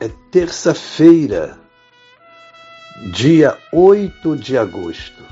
é terça-feira, dia 8 de agosto.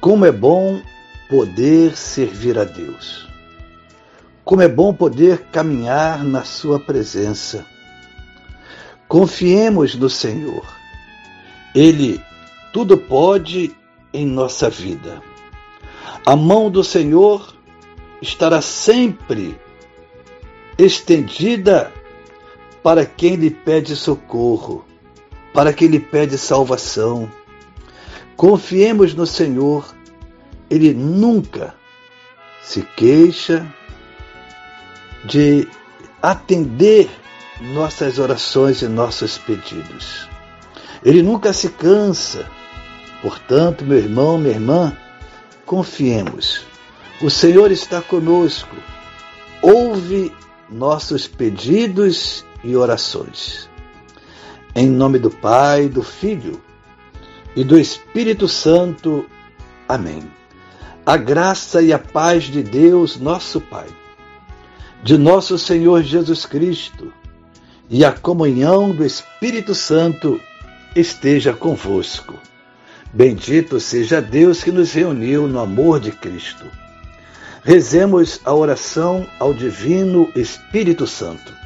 Como é bom poder servir a Deus. Como é bom poder caminhar na Sua presença. Confiemos no Senhor. Ele tudo pode em nossa vida. A mão do Senhor estará sempre estendida para quem lhe pede socorro, para quem lhe pede salvação. Confiemos no Senhor, Ele nunca se queixa de atender nossas orações e nossos pedidos. Ele nunca se cansa. Portanto, meu irmão, minha irmã, confiemos. O Senhor está conosco. Ouve nossos pedidos e orações. Em nome do Pai, do Filho e do Espírito Santo. Amém. A graça e a paz de Deus, nosso Pai, de nosso Senhor Jesus Cristo e a comunhão do Espírito Santo esteja convosco. Bendito seja Deus que nos reuniu no amor de Cristo. Rezemos a oração ao Divino Espírito Santo.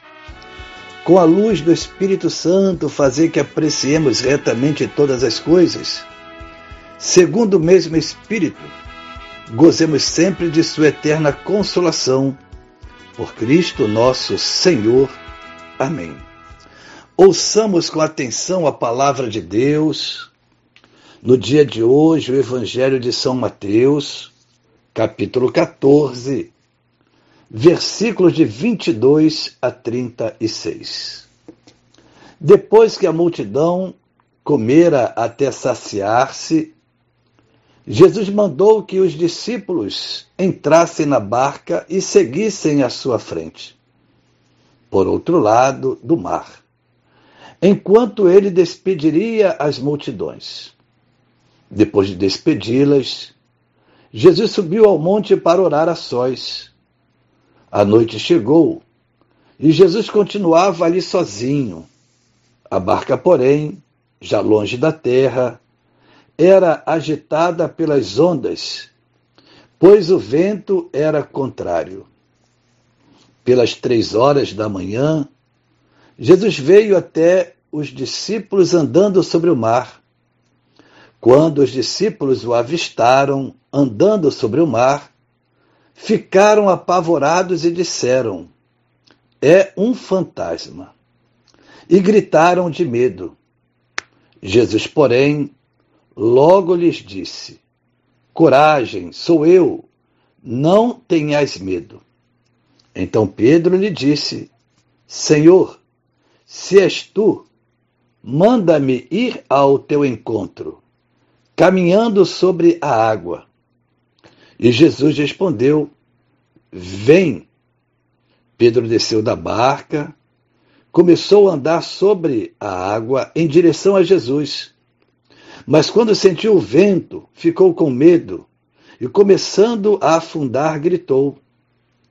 com a luz do Espírito Santo, fazer que apreciemos retamente todas as coisas. Segundo o mesmo Espírito, gozemos sempre de Sua eterna consolação. Por Cristo nosso Senhor. Amém. Ouçamos com atenção a palavra de Deus. No dia de hoje, o Evangelho de São Mateus, capítulo 14, versículos de 22 a 36. Depois que a multidão comera até saciar-se, Jesus mandou que os discípulos entrassem na barca e seguissem à sua frente, por outro lado do mar, enquanto ele despediria as multidões. Depois de despedi-las, Jesus subiu ao monte para orar a sós. A noite chegou e Jesus continuava ali sozinho. A barca, porém, já longe da terra, era agitada pelas ondas, pois o vento era contrário. Pelas três horas da manhã, Jesus veio até os discípulos andando sobre o mar. Quando os discípulos o avistaram andando sobre o mar, ficaram apavorados e disseram: É um fantasma. E gritaram de medo. Jesus, porém, logo lhes disse: Coragem, sou eu, não tenhais medo. Então Pedro lhe disse: Senhor, se és tu, manda-me ir ao teu encontro, caminhando sobre a água. E Jesus respondeu: Vem. Pedro desceu da barca, começou a andar sobre a água em direção a Jesus. Mas quando sentiu o vento, ficou com medo e, começando a afundar, gritou: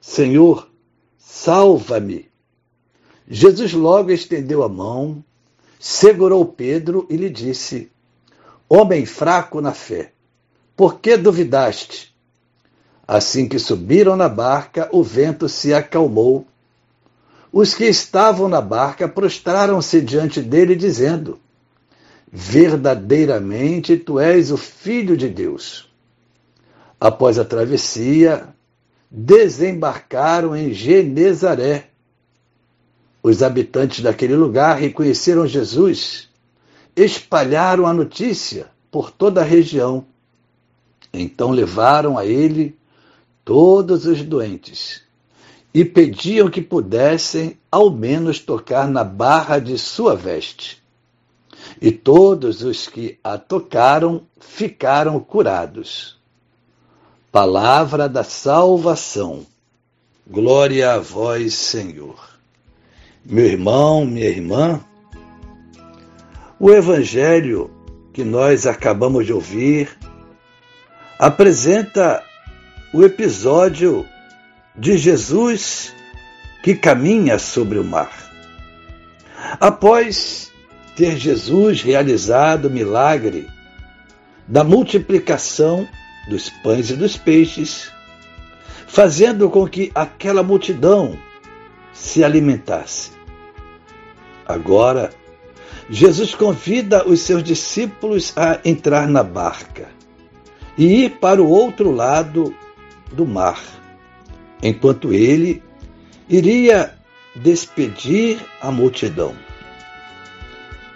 Senhor, salva-me. Jesus logo estendeu a mão, segurou Pedro e lhe disse: Homem fraco na fé, por que duvidaste? Assim que subiram na barca, o vento se acalmou. Os que estavam na barca prostraram-se diante dele, dizendo: Verdadeiramente tu és o Filho de Deus. Após a travessia, desembarcaram em Genezaré. Os habitantes daquele lugar reconheceram Jesus, espalharam a notícia por toda a região. Então levaram a ele todos os doentes e pediam que pudessem ao menos tocar na barra de sua veste. E todos os que a tocaram ficaram curados. Palavra da salvação. Glória a vós, Senhor. Meu irmão, minha irmã, o evangelho que nós acabamos de ouvir apresenta o episódio de Jesus que caminha sobre o mar. Após ter Jesus realizado o milagre da multiplicação dos pães e dos peixes, fazendo com que aquela multidão se alimentasse. Agora, Jesus convida os seus discípulos a entrar na barca e ir para o outro lado do mar, enquanto ele iria despedir a multidão.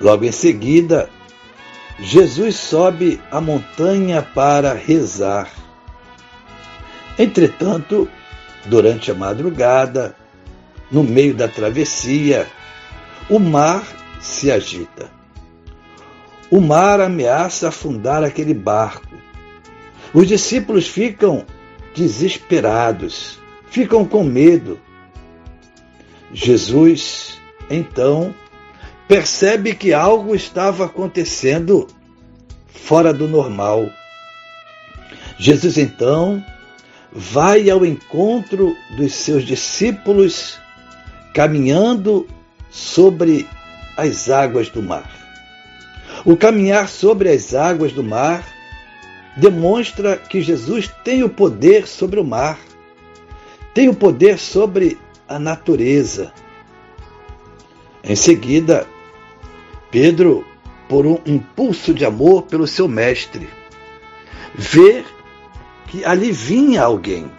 Logo em seguida, Jesus sobe a montanha para rezar. Entretanto, durante a madrugada, no meio da travessia, o mar se agita. O mar ameaça afundar aquele barco. Os discípulos ficam desesperados, ficam com medo. Jesus, então, percebe que algo estava acontecendo fora do normal. Jesus então vai ao encontro dos seus discípulos caminhando sobre as águas do mar. O caminhar sobre as águas do mar demonstra que Jesus tem o poder sobre o mar, tem o poder sobre a natureza. Em seguida, Pedro, por um impulso de amor pelo seu mestre, vê que ali vinha alguém.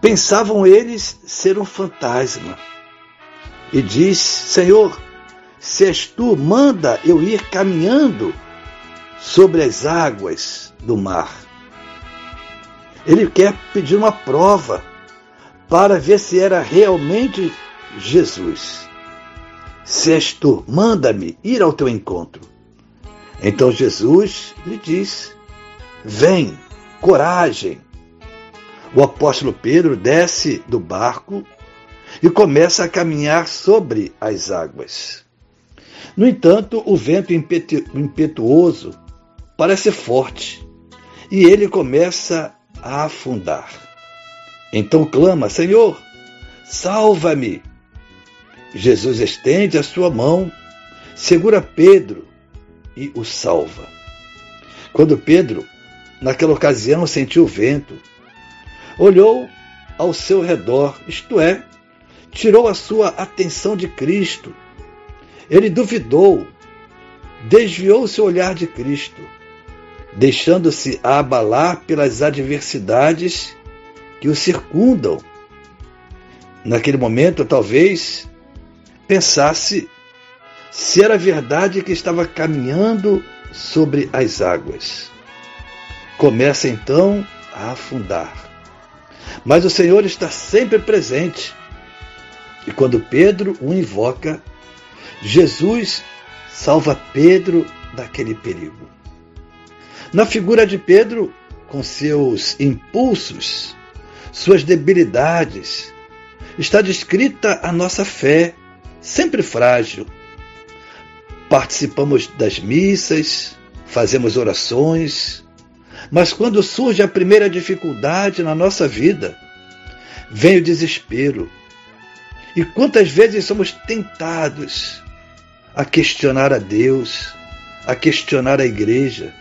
Pensavam eles ser um fantasma. E diz: Senhor, se és tu, manda eu ir caminhando sobre as águas do mar. Ele quer pedir uma prova para ver se era realmente Jesus. Se és tu, manda-me ir ao teu encontro. Então Jesus lhe diz: Vem, coragem. O apóstolo Pedro desce do barco e começa a caminhar sobre as águas. No entanto, o vento impetuoso parece forte e ele começa a afundar. Então clama: Senhor, salva-me. Jesus estende a sua mão, segura Pedro e o salva. Quando Pedro, naquela ocasião, sentiu o vento, olhou ao seu redor, isto é, tirou a sua atenção de Cristo. Ele duvidou, desviou seu olhar de Cristo, deixando-se abalar pelas adversidades que o circundam. Naquele momento, talvez, pensasse se era verdade que estava caminhando sobre as águas. Começa então a afundar. Mas o Senhor está sempre presente. E quando Pedro o invoca, Jesus salva Pedro daquele perigo. Na figura de Pedro, com seus impulsos, suas debilidades, está descrita a nossa fé sempre frágil. Participamos das missas, fazemos orações, mas quando surge a primeira dificuldade na nossa vida, vem o desespero. E quantas vezes somos tentados a questionar a Deus, a questionar a igreja.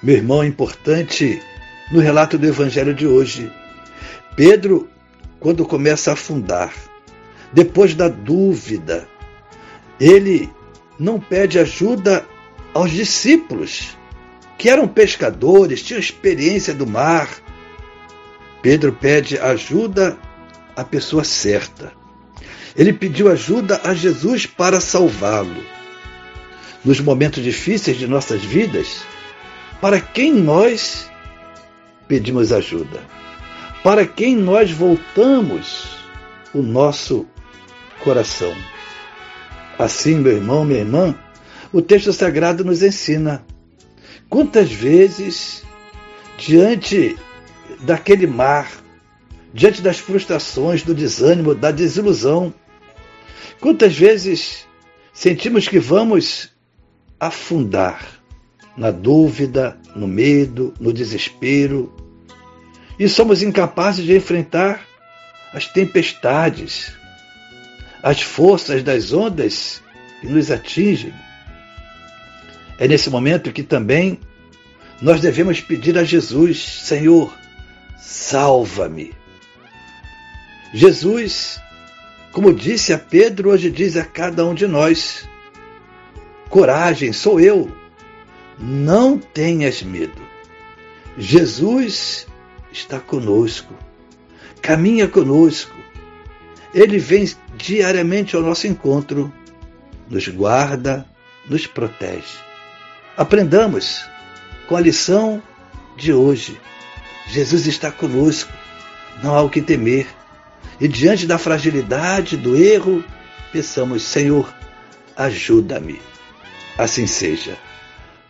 Meu irmão, é importante no relato do Evangelho de hoje. Pedro, quando começa a afundar, depois da dúvida, ele não pede ajuda aos discípulos, que eram pescadores, tinham experiência do mar. Pedro pede ajuda à pessoa certa. Ele pediu ajuda a Jesus para salvá-lo. Nos momentos difíceis de nossas vidas, para quem nós pedimos ajuda? Para quem nós voltamos o nosso coração? Assim, meu irmão, minha irmã, o texto sagrado nos ensina. Quantas vezes, diante daquele mar, diante das frustrações, do desânimo, da desilusão, quantas vezes sentimos que vamos afundar na dúvida, no medo, no desespero, e somos incapazes de enfrentar as tempestades, as forças das ondas que nos atingem. É nesse momento que também nós devemos pedir a Jesus: Senhor, salva-me. Jesus, como disse a Pedro, hoje diz a cada um de nós: coragem, sou eu, não tenhas medo. Jesus está conosco, caminha conosco, ele vem diariamente ao nosso encontro, nos guarda, nos protege. Aprendamos com a lição de hoje. Jesus está conosco, não há o que temer. E diante da fragilidade, do erro, peçamos, Senhor, ajuda-me. Assim seja.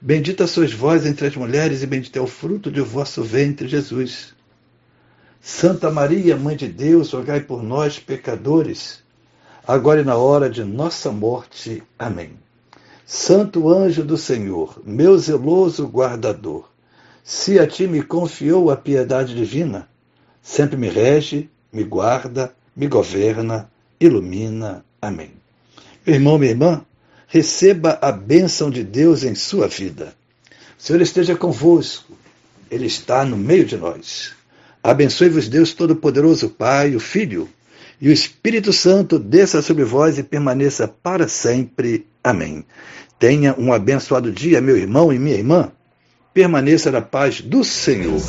Bendita sois vós entre as mulheres, e bendito é o fruto de vosso ventre, Jesus. Santa Maria, Mãe de Deus, rogai por nós, pecadores, agora e na hora de nossa morte. Amém. Santo anjo do Senhor, meu zeloso guardador, se a ti me confiou a piedade divina, sempre me rege, me guarda, me governa, ilumina. Amém. Meu irmão, minha irmã, receba a bênção de Deus em sua vida. O Senhor esteja convosco, Ele está no meio de nós. Abençoe-vos Deus Todo-Poderoso, Pai, o Filho e o Espírito Santo desça sobre vós e permaneça para sempre. Amém. Tenha um abençoado dia, meu irmão e minha irmã. Permaneça na paz do Senhor.